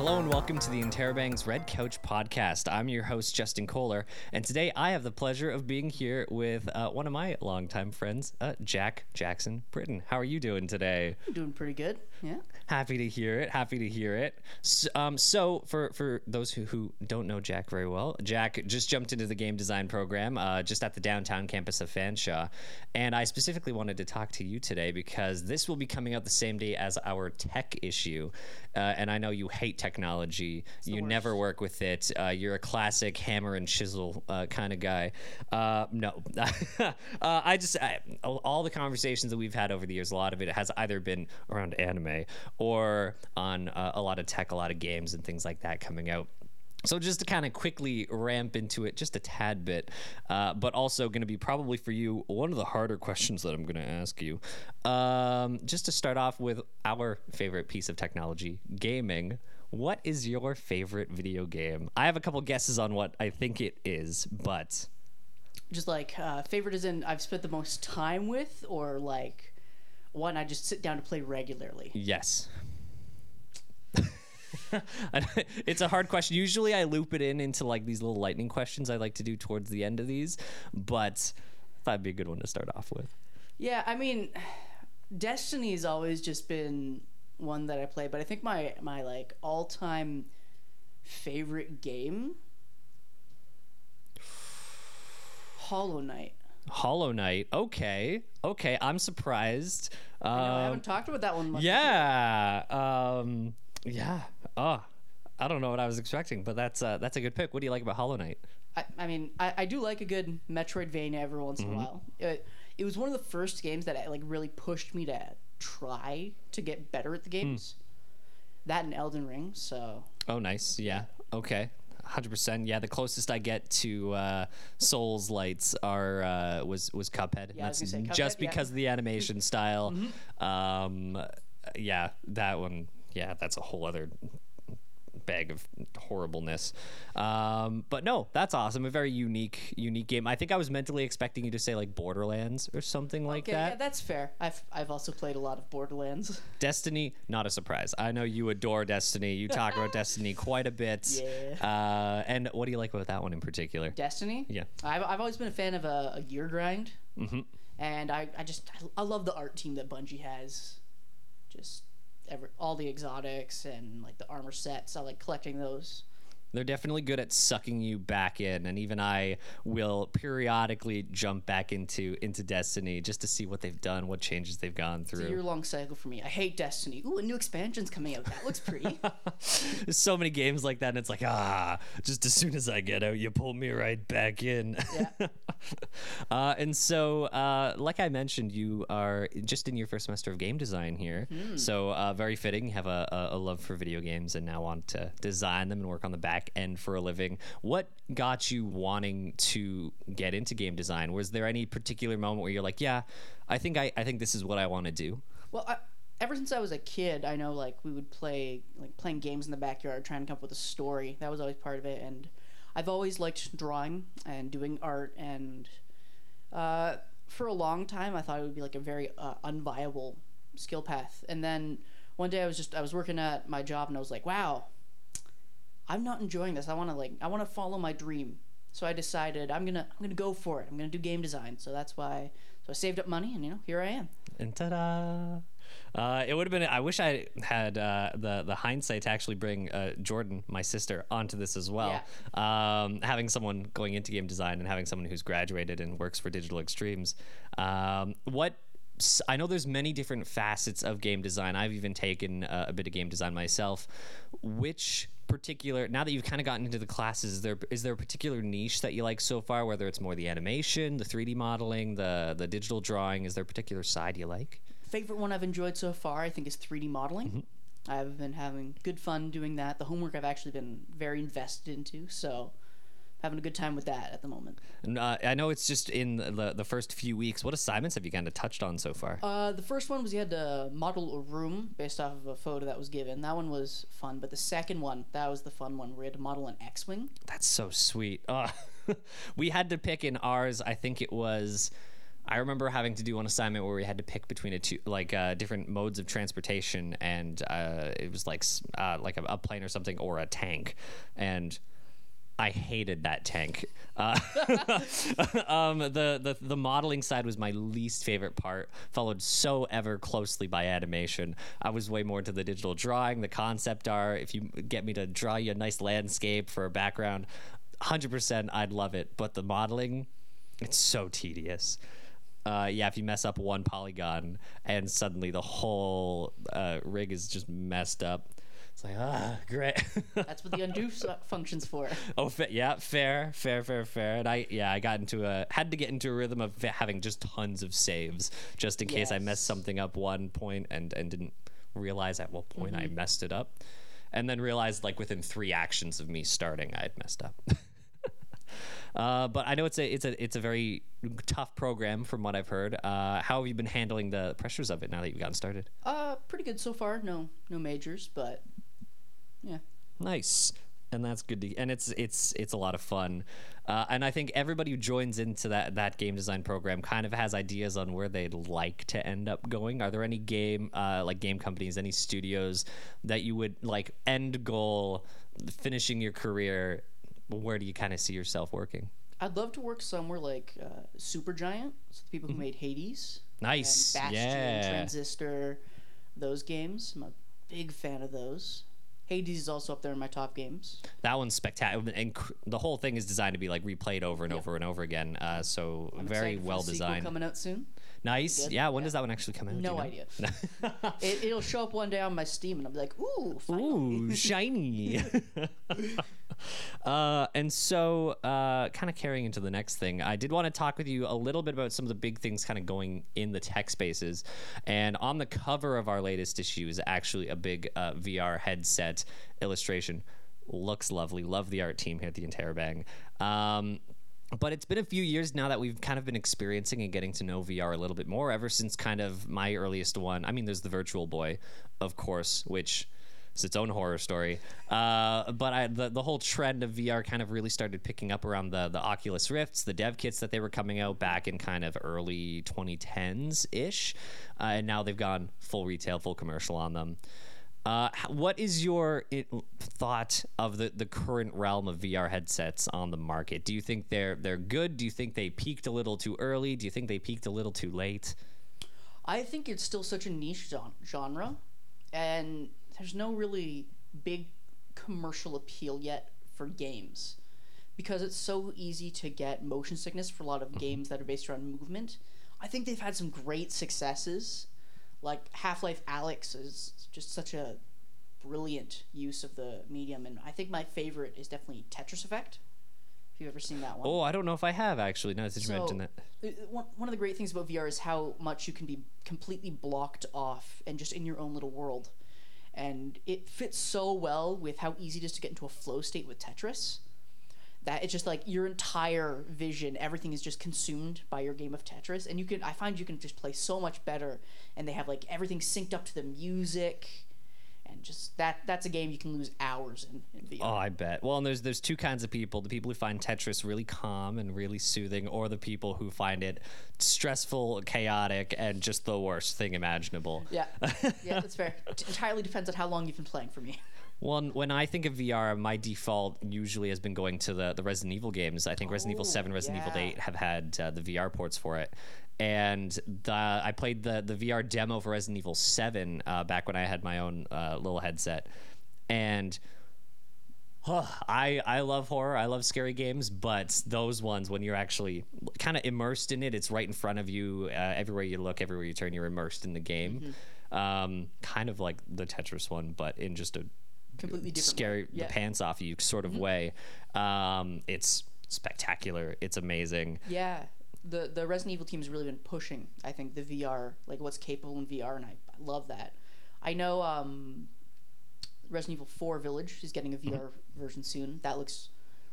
Hello and welcome to the Interrobangs Red Couch podcast. I'm your host, Justin Koehler, and today I have the pleasure of being here with uh, one of my longtime friends, uh, Jack Jackson Britton. How are you doing today? I'm Doing pretty good. Yeah. Happy to hear it. Happy to hear it. So, um, so for for those who, who don't know Jack very well, Jack just jumped into the game design program uh, just at the downtown campus of Fanshawe, and I specifically wanted to talk to you today because this will be coming out the same day as our tech issue, uh, and I know you hate technology. the You never work with it. Uh, you're a classic hammer and chisel uh, kind of guy. Uh, no, uh, I just I, all the conversations that we've had over the years, a lot of it has either been around anime or on uh, a lot of tech, a lot of games and things like that coming out. So just to kind of quickly ramp into it just a tad bit, uh, but also going to be probably for you one of the harder questions that I'm going to ask you. Um, just to start off with our favorite piece of technology, gaming. What is your favorite video game? I have a couple guesses on what I think it is, but Just like uh, favorite is in I've spent the most time with, or like one I just sit down to play regularly. yes. it's a hard question. Usually I loop it in into like these little lightning questions I like to do towards the end of these, but I thought it'd be a good one to start off with. Yeah, I mean, Destiny's always just been one that I play, but I think my my like all time favorite game, Hollow Knight. Hollow Knight. Okay. Okay. I'm surprised. I, know, I Um, haven't talked about that one much. yeah. Um, yeah. Oh, I don't know what I was expecting, but that's uh, that's a good pick. What do you like about Hollow Knight? I, I mean, I, I do like a good Metroidvania every once Mm-hmm. in a while. It, it was one of the first games that like really pushed me to try to get better at the Hmm. games. That and Elden Ring. So Oh, nice. Yeah. Okay. Hundred percent. Yeah, the closest I get to uh, Soulslikes are uh, was was Cuphead. Yeah, That's gonna just Cuphead, yeah. because of the animation style. Um, yeah, that one. Yeah, that's a whole other bag of horribleness. Um, but no, that's awesome. A very unique, unique game. I think I was mentally expecting you to say like Borderlands or something like okay, that. yeah, that's fair. I've I've also played a lot of Borderlands. Destiny, not a surprise. I know you adore Destiny. You talk about Destiny quite a bit. Yeah. Uh, and what do you like about that one in particular? Destiny. Yeah. I've I've always been a fan of a, a gear grind. Mm-hmm. And I I just I, I love the art team that Bungie has. Just every all the exotics and like the armor sets. I like collecting those. They're definitely good at sucking you back in, and even I will periodically jump back into into Destiny just to see what they've done, what changes they've gone It's a through. year long cycle for me. I hate Destiny. Ooh, a new expansion's coming out. That looks pretty. There's so many games like that, and it's like ah, just as soon as I get out, you pull me right back in. yeah. Uh, and so, uh, like I mentioned, you are just in your first semester of game design here. So, uh, very fitting. You have a, a, a love for video games and now want to design them and work on the back end for a living. What got you wanting to get into game design? Was there any particular moment where you're like, yeah, I think I, I think this is what I want to do? Well, I, ever since I was a kid, I know like we would play like playing games in the backyard, trying to come up with a story. That was always part of it, and I've always liked drawing and doing art. And uh, for a long time, I thought it would be like a very uh, unviable skill path. And then one day, I was just I was working at my job, and I was like, wow, I'm not enjoying this. I want to like I want to follow my dream. So I decided I'm gonna I'm gonna go for it. I'm gonna do game design. So that's why. So I saved up money, and you know here I am. And ta-da! Uh, it would have been. I wish I had uh, the the hindsight to actually bring uh, Jordan, my sister, onto this as well. Yeah. Um, having someone going into game design and having someone who's graduated and works for Digital Extremes. Um, what I know there's many different facets of game design. I've even taken uh, a bit of game design myself. Which particular now that you've kind of gotten into the classes is there is there a particular niche that you like so far whether it's more the animation the 3d modeling the the digital drawing is there a particular side you like favorite one I've enjoyed so far, I think, is 3D modeling. Mm-hmm. I've been having good fun doing that. The homework I've actually been very invested into, so having a good time with that at the moment. And, uh, I know it's just in the, the first few weeks. What assignments have you kind of touched on so far? Uh, the first one was you had to model a room based off of a photo that was given. That one was fun, but the second one, that was the fun one, where we had to model an X-wing. That's so sweet. Uh, we had to pick in ours. I think it was. I remember having to do one assignment where we had to pick between a two like uh, different modes of transportation, and uh, it was like uh, like a, a plane or something or a tank, and I hated that tank. Uh, um, the, the the modeling side was my least favorite part, followed so ever closely by animation. I was way more into the digital drawing, the concept art. If you get me to draw you a nice landscape for a background, hundred percent, I'd love it. But the modeling, it's so tedious. Uh, yeah, if you mess up one polygon and suddenly the whole uh, rig is just messed up, it's like ah, great. That's what the undo function's for. Oh, fa- yeah, fair, fair, fair, fair. And I, yeah, I got into a had to get into a rhythm of having just tons of saves, just in case I messed something up one point and and didn't realize at what point I messed it up, and then realized like within three actions of me starting, I had messed up. Uh, but I know it's a it's a it's a very tough program from what I've heard. Uh, how have you been handling the pressures of it now that you've gotten started? Uh, pretty good so far. No, no majors, but yeah. Nice. And that's good to, and it's it's it's a lot of fun, uh, and I think everybody who joins into that that game design program kind of has ideas on where they'd like to end up going. Are there any game uh, like game companies, any studios that you would like end goal, finishing your career? Where do you kind of see yourself working? I'd love to work somewhere like uh, Supergiant, so the people who made Hades, Mm-hmm. Nice, and Bastion, yeah. Transistor, those games. I'm a big fan of those. Hades is also up there in my top games. That one's spectacular, and cr- the whole thing is designed to be like replayed over and over and over again. Uh, so I'm very well designed. coming out soon. Nice. Good. Yeah. When Yeah. does that one actually come out? No you know? idea. it, it'll show up one day on my Steam, and I'll be like, "Ooh, finally." Ooh, shiny. uh, and so, uh, kind of carrying into the next thing, I did want to talk with you a little bit about some of the big things kind of going in the tech spaces. And on the cover of our latest issue is actually a big uh, VR headset illustration. Looks lovely. Love the art team here at the Interrobang. Um, but it's been a few years now that we've kind of been experiencing and getting to know VR a little bit more ever since kind of my earliest one. I mean, there's the Virtual Boy, of course, which is its own horror story. Uh, but I, the, the whole trend of VR kind of really started picking up around the, the Oculus Rifts, the dev kits that they were coming out back in kind of early 2010s ish. Uh, and now they've gone full retail, full commercial on them. Uh, what is your i thought of the, the current realm of VR headsets on the market? Do you think they're they're good? Do you think they peaked a little too early? Do you think they peaked a little too late? I think it's still such a niche genre, and there's no really big commercial appeal yet for games because it's so easy to get motion sickness for a lot of games that are based around movement. I think they've had some great successes, like Half Life Alyx is just such a brilliant use of the medium, and I think my favorite is definitely Tetris Effect. If you've ever seen that one. Oh, I don't know if I have actually. Now that you So, mentioned that. uh, One, one of the great things about VR is how much you can be completely blocked off and just in your own little world. And it fits so well with how easy it is to get into a flow state with Tetris that it's just like your entire vision, everything is just consumed by your game of Tetris. And you can, I find you can just play so much better. And they have like everything synced up to the music. And just that, that's a game you can lose hours in, in VR. Oh, I bet. Well, and there's there's two kinds of people: the people who find Tetris really calm and really soothing, or the people who find it stressful, chaotic, and just the worst thing imaginable. Yeah, yeah, that's fair. It entirely depends on how long you've been playing for me. Well, when I think of VR, my default usually has been going to the, the Resident Evil games. I think Resident Evil Oh, 7, Resident Evil 8 have had uh, the VR ports for it. And the, I played the, the VR demo for Resident Evil 7 uh, back when I had my own uh, little headset. And huh, I, I love horror. I love scary games. But those ones, when you're actually kind of immersed in it, it's right in front of you. Uh, everywhere you look, everywhere you turn, you're immersed in the game. Um, kind of like the Tetris one, but in just a Completely way. Yeah. the pants off you sort of way. Um, it's spectacular. It's amazing. Yeah, the the Resident Evil team has really been pushing. I think the VR, like what's capable in VR, and I, I love that. I know um, Resident Evil Four Village is getting a VR version soon. That looks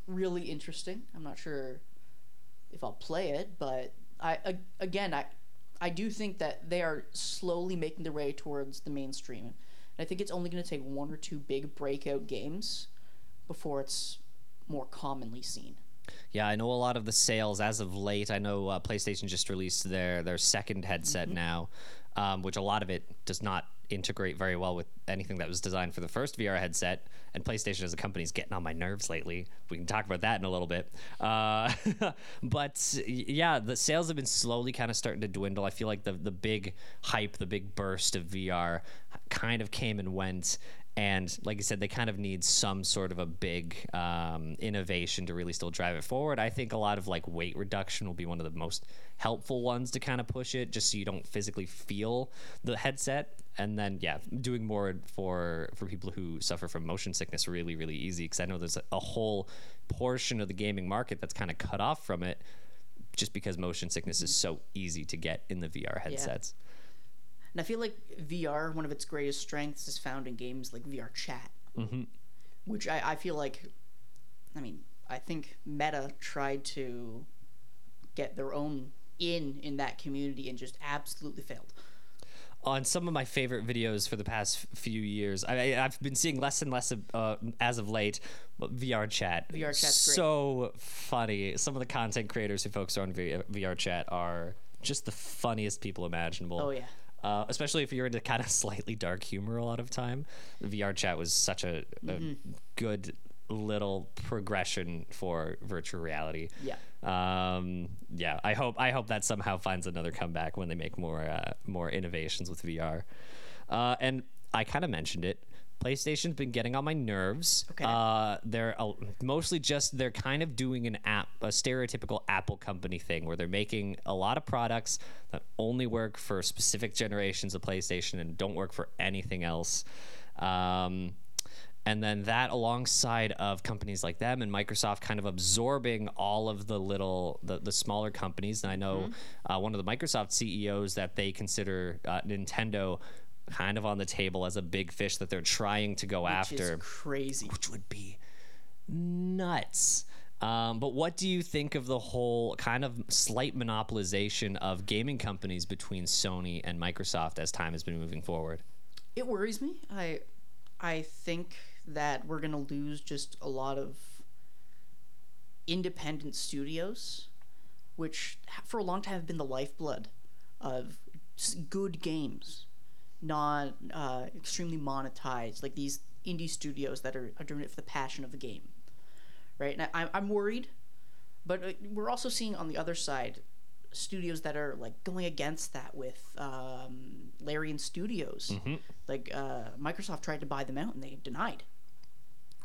really interesting. I'm not sure if I'll play it, but I again I I do think that they are slowly making their way towards the mainstream. And I think it's only going to take one or two big breakout games before it's more commonly seen. Yeah, I know a lot of the sales as of late. I know uh, PlayStation just released their their second headset now, um, which a lot of it does not integrate very well with anything that was designed for the first VR headset. And PlayStation as a company is getting on my nerves lately. We can talk about that in a little bit. Uh, but yeah, the sales have been slowly kind of starting to dwindle. I feel like the the big hype, the big burst of VR, kind of came and went. And like I said, they kind of need some sort of a big um, innovation to really still drive it forward. I think a lot of like weight reduction will be one of the most helpful ones to kind of push it, just so you don't physically feel the headset. And then yeah, doing more for for people who suffer from motion sickness really really easy because I know there's a, a whole portion of the gaming market that's kind of cut off from it, just because motion sickness is so easy to get in the VR headsets. And I feel like VR, one of its greatest strengths, is found in games like VR Chat, mm-hmm. which I, I feel like, I mean, I think Meta tried to get their own in in that community and just absolutely failed. on some of my favorite videos for the past few years. I, I've been seeing less and less of, uh, as of late. But VR chat, VR chat's great. so funny. Some of the content creators who focus on v- VR chat are just the funniest people imaginable. Oh, yeah. Uh, especially if you're into kind of slightly dark humor a lot of time. VR chat was such a, a Mm-hmm. good little progression for virtual reality. Yeah. Um, yeah, I hope I hope that somehow finds another comeback when they make more uh, more innovations with VR. Uh, and I kind of mentioned it. PlayStation's been getting on my nerves. Okay. Uh, they're uh, mostly just they're kind of doing an app, a stereotypical Apple company thing, where they're making a lot of products that only work for specific generations of PlayStation and don't work for anything else. Um, and then that alongside of companies like them and microsoft kind of absorbing all of the little the, the smaller companies and i know uh, one of the microsoft ceos that they consider uh, nintendo kind of on the table as a big fish that they're trying to go Which after is crazy. which would be nuts. Um, but what do you think of the whole kind of slight monopolization of gaming companies between Sony and Microsoft as time has been moving forward? It worries me. I I think that we're gonna lose just a lot of independent studios, which for a long time have been the lifeblood of good games, not uh, extremely monetized, like these indie studios that are, are doing it for the passion of the game, right? And I, I'm worried, but uh, we're also seeing on the other side studios that are like going against that with um, Larian Studios. Like uh, Microsoft tried to buy them out and they denied.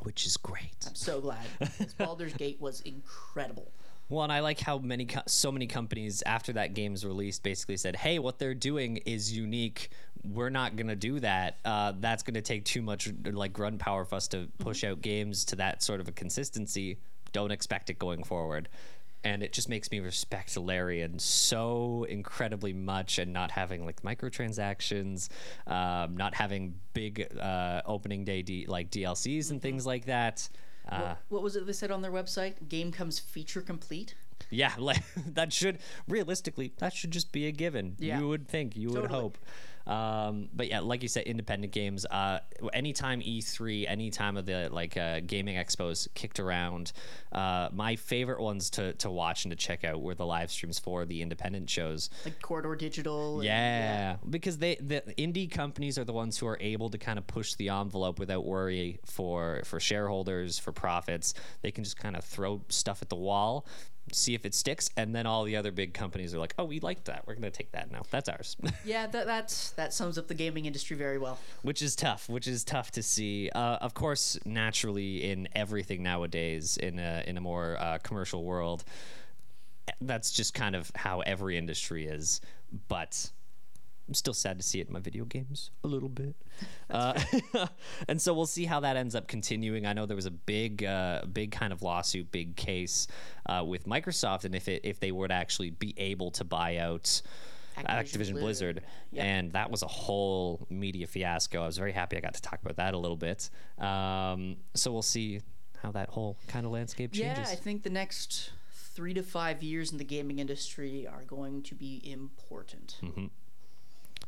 Which is great. I'm so glad. Baldur's Gate was incredible. Well, and I like how many, co- so many companies after that game's released basically said, "Hey, what they're doing is unique. We're not gonna do that. Uh, that's gonna take too much like run power for us to push out games to that sort of a consistency. Don't expect it going forward." And it just makes me respect Larian so incredibly much, and not having like microtransactions, um, not having big uh, opening day D- like DLCs and things like that. Uh, What, what was it they said on their website? Game comes feature complete. Yeah, like that should realistically that should just be a given. Yeah. You would think, you would hope. Um, but yeah, like you said, independent games. Uh, anytime E3, anytime of the like uh, gaming expos kicked around, uh, my favorite ones to to watch and to check out were the live streams for the independent shows. Like Corridor Digital. and- Yeah, because they the indie companies are the ones who are able to kind of push the envelope without worry for for shareholders for profits. They can just kind of throw stuff at the wall, see if it sticks, and then all the other big companies are like, "Oh, we like that. We're gonna take that now. That's ours." Yeah, that that's that sums up the gaming industry very well. which is tough. Which is tough to see. Uh, of course, naturally, in everything nowadays, in a in a more uh, commercial world, that's just kind of how every industry is. But I'm still sad to see it in my video games a little bit. Uh, and so we'll see how that ends up continuing. I know there was a big, uh, big kind of lawsuit, big case uh, with Microsoft, and if it if they were to actually be able to buy out. Activision Activision Blizzard, Blizzard. Yeah. and that was a whole media fiasco. I was very happy I got to talk about that a little bit. Um, so we'll see how that whole kind of landscape changes. Yeah, I think the next three to five years in the gaming industry are going to be important.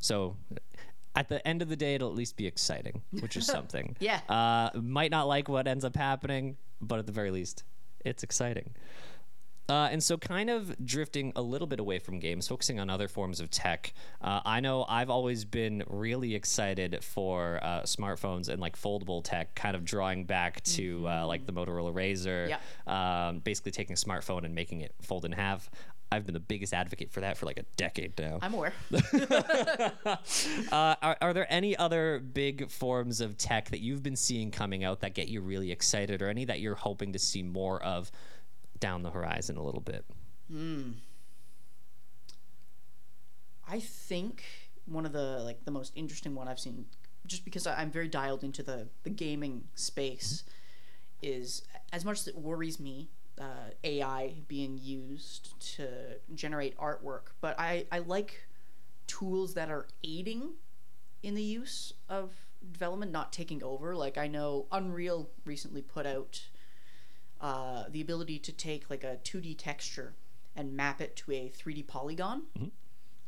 So at the end of the day, it'll at least be exciting, which is something. Yeah. Uh, might not like what ends up happening, but at the very least, it's exciting. Uh, and so, kind of drifting a little bit away from games, focusing on other forms of tech. Uh, I know I've always been really excited for uh, smartphones and like foldable tech, kind of drawing back to uh, like the Motorola Razr, Yeah. um, basically taking a smartphone and making it fold in half. I've been the biggest advocate for that for like a decade now. I'm aware. Uh, are, are there any other big forms of tech that you've been seeing coming out that get you really excited, or any that you're hoping to see more of down the horizon a little bit? I think one of the like the most interesting one I've seen, just because I'm very dialed into the the gaming space, is as much as it worries me, uh, AI being used to generate artwork. But I I like tools that are aiding in the use of development, not taking over. Like I know Unreal recently put out uh, the ability to take like a 2D texture and map it to a 3D polygon,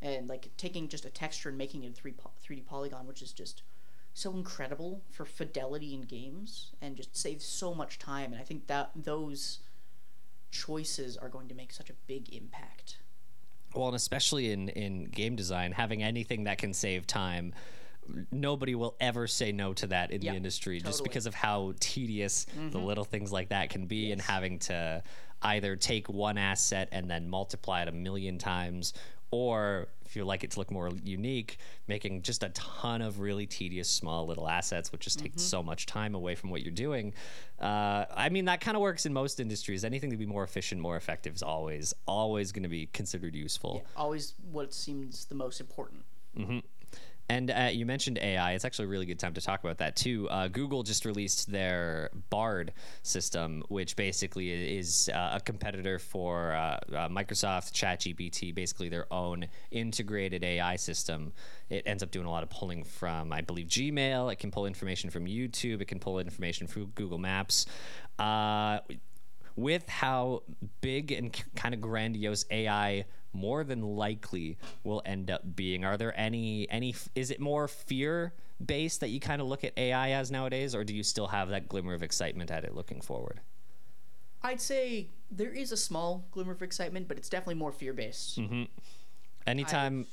and like taking just a texture and making it a 3 po- 3D polygon, which is just so incredible for fidelity in games and just saves so much time. And I think that those choices are going to make such a big impact. Well, and especially in in game design, having anything that can save time. Nobody will ever say no to that in Yeah, the industry just because of how tedious the mm-hmm. little things like that can be and having to either take one asset and then multiply it a million times or if you like it to look more unique making just a ton of really tedious small little assets which just takes so much time away from what you're doing. Uh, i mean that kind of works in most industries. Anything to be more efficient more effective is always always going to be considered useful. Always what seems the most important. And uh, you mentioned AI. It's actually a really good time to talk about that too. Uh, Google just released their Bard system, which basically is uh, a competitor for uh, uh, Microsoft ChatGPT, basically their own integrated AI system. It ends up doing a lot of pulling from, I believe, Gmail. It can pull information from YouTube. It can pull information from Google Maps. Uh, with how big and kind of grandiose AI more than likely will end up being. Are there any any is it more fear based that you kind of look at AI as nowadays or do you still have that glimmer of excitement at it looking forward? I'd say there is a small glimmer of excitement, but it's definitely more fear based. Anytime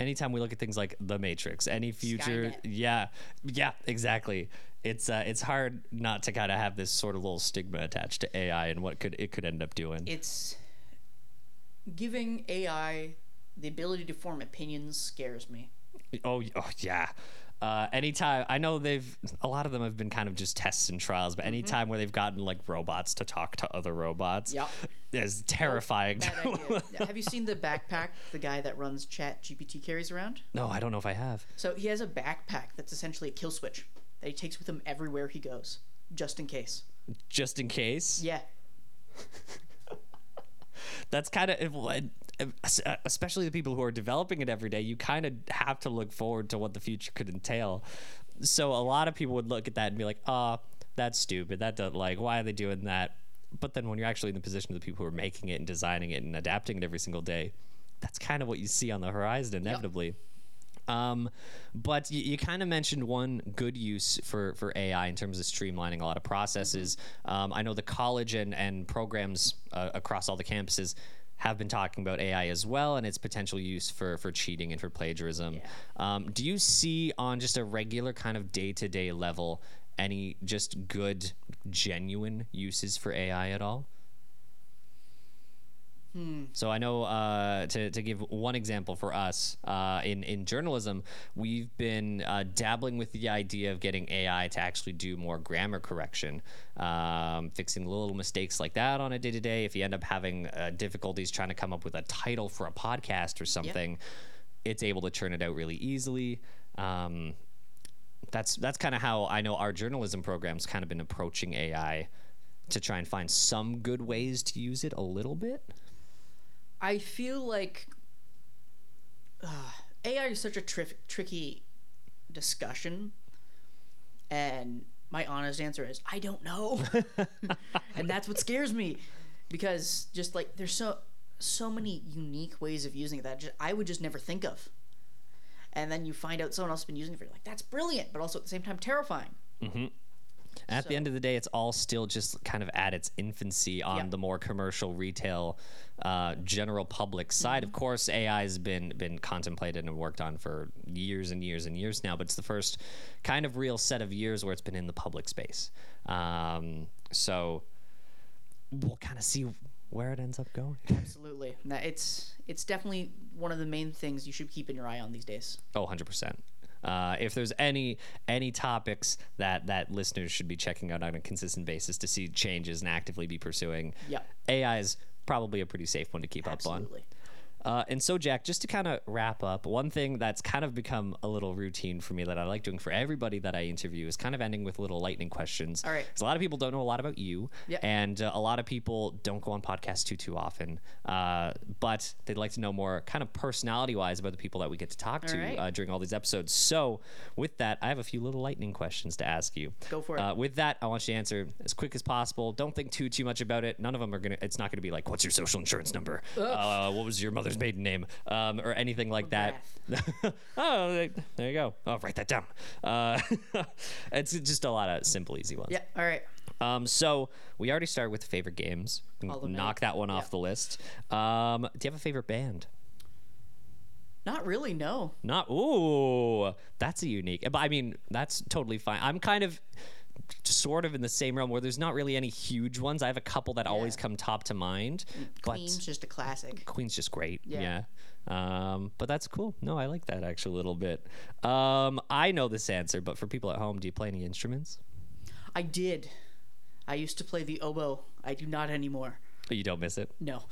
anytime we look at things like The Matrix, any future Skynet. yeah, yeah, exactly. It's uh, it's hard not to kind of have this sort of little stigma attached to AI and what could it could end up doing. It's giving AI the ability to form opinions scares me. Oh, oh yeah. Uh, anytime I know they've a lot of them have been kind of just tests and trials, but anytime where they've gotten like robots to talk to other robots, Yep. is terrifying. Idea. Have you seen the backpack the guy that runs Chat GPT carries around? no, I don't know if I have. So he has a backpack that's essentially a kill switch that he takes with him everywhere he goes, just in case. Just in case. Yeah. That's kind of especially the people who are developing it every day. You kind of have to look forward to what the future could entail. So a lot of people would look at that and be like, "Ah, that's stupid. That doesn't like. Why are they doing that?" But then when you're actually in the position of the people who are making it and designing it and adapting it every single day, that's kind of what you see on the horizon inevitably. Um, but you, you kind of mentioned one good use for, for AI in terms of streamlining a lot of processes. Um, I know the college and, and programs uh, across all the campuses have been talking about AI as well and its potential use for, for cheating and for plagiarism. Um, do you see on just a regular kind of day to day level any just good, genuine uses for AI at all? So I know uh, to, to give one example for us uh, in in journalism, we've been uh, dabbling with the idea of getting AI to actually do more grammar correction, um, fixing little mistakes like that on a day to day. If you end up having uh, difficulties trying to come up with a title for a podcast or something, it's able to churn it out really easily. Um, that's that's kind of how I know our journalism program's kind of been approaching AI to try and find some good ways to use it a little bit. I feel like uh, AI is such a tri- tricky discussion, and my honest answer is I don't know, and that's what scares me, because just like there's so so many unique ways of using it that just, I would just never think of, and then you find out someone else has been using it, for you're like that's brilliant, but also at the same time terrifying. At the end of the day, it's all still just kind of at its infancy on Yeah. the more commercial retail, uh, general public side. Mm-hmm. Of course, AI has been been contemplated and worked on for years and years and years now, but it's the first kind of real set of years where it's been in the public space. Um, so we'll kind of see where it ends up going. Absolutely. It's it's definitely one of the main things you should keep in your eye on these days. Oh, 100%. Uh, if there's any any topics that that listeners should be checking out on a consistent basis to see changes and actively be pursuing, Yep. AI is probably a pretty safe one to keep up on. Uh, and so, Jack, just to kind of wrap up, one thing that's kind of become a little routine for me that I like doing for everybody that I interview is kind of ending with little lightning questions. All right. 'Cause a lot of people don't know a lot about you, Yep. and uh, a lot of people don't go on podcasts too too often. Uh, but they'd like to know more, kind of personality wise, about the people that we get to talk All to right. uh, during all these episodes. So, with that, I have a few little lightning questions to ask you. Go for it. Uh, with that, I want you to answer as quick as possible. Don't think too too much about it. None of them are gonna. It's not gonna be like, "What's your social insurance number? Uh, what was your mother's maiden name?" Um, or anything like that. oh, there- there you go. Oh, write that down. Uh, it's just a lot of simple, easy ones. Yeah. All right. Um, so we already started with favorite games. We can Hollow Knight. Knock that one off Yeah. the list. Um, do you have a favorite band? Not really. No. Not. Ooh, that's a unique. But I mean, that's totally fine. I'm kind of sort of in the same realm where there's not really any huge ones. I have a couple that always come top to mind. But Queen's just a classic. Queen's just great. Yeah. Yeah. Um, but that's cool. No, I like that actually a little bit. Um, I know this answer, but for people at home, do you play any instruments? I did. I used to play the oboe. I do not anymore. You don't miss it. No.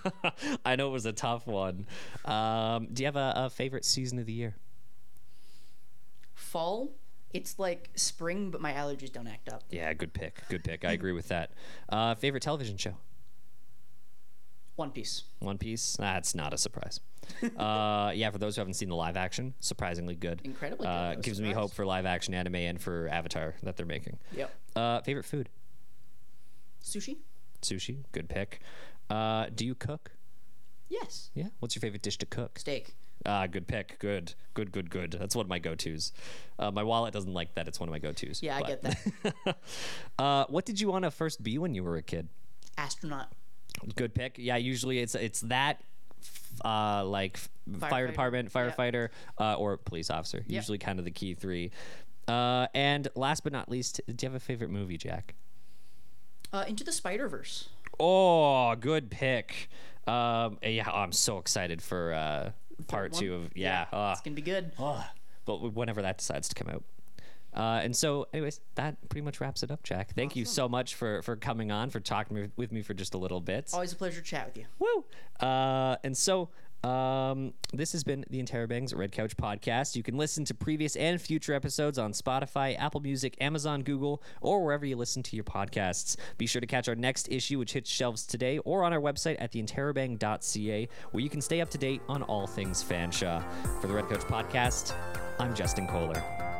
I know it was a tough one. Um, do you have a, a favorite season of the year? Fall. It's like spring, but my allergies don't act up. Yeah, good pick. Good pick. I agree with that. Uh, favorite television show? One Piece. One Piece. That's not a surprise. uh, yeah, for those who haven't seen the live action, surprisingly good. Incredibly good. Uh, gives me hope for live action anime and for Avatar that they're making. Yep. Uh, favorite food? Sushi. Sushi. Good pick. Uh, do you cook? Yes. Yeah. What's your favorite dish to cook? Steak. Ah, good pick. Good. Good. Good. Good. That's one of my go-tos. Uh, my wallet doesn't like that. It's one of my go-tos. Yeah, I get that. uh, what did you want to first be when you were a kid? Astronaut. Good pick. Yeah, usually it's it's that uh, like fire department, firefighter, uh, or police officer. Usually kind of the key three. Uh, and last but not least, do you have a favorite movie, Jack? Uh, Into the Spider Verse. Oh, good pick. Um, yeah, I'm so excited for uh, part one? two of yeah. ah. It's gonna be good. but whenever that decides to come out. Uh, and so, anyways, that pretty much wraps it up, Jack. Thank you so much for for coming on, for talking with- with me for just a little bit. Always a pleasure to chat with you. Woo! Uh, and so, um, this has been the Interrobangs Red Couch Podcast. You can listen to previous and future episodes on Spotify, Apple Music, Amazon, Google, or wherever you listen to your podcasts. Be sure to catch our next issue, which hits shelves today, or on our website at theinterrobang.ca, where you can stay up to date on all things Fanshawe. For the Red Couch Podcast, I'm Justin Koehler.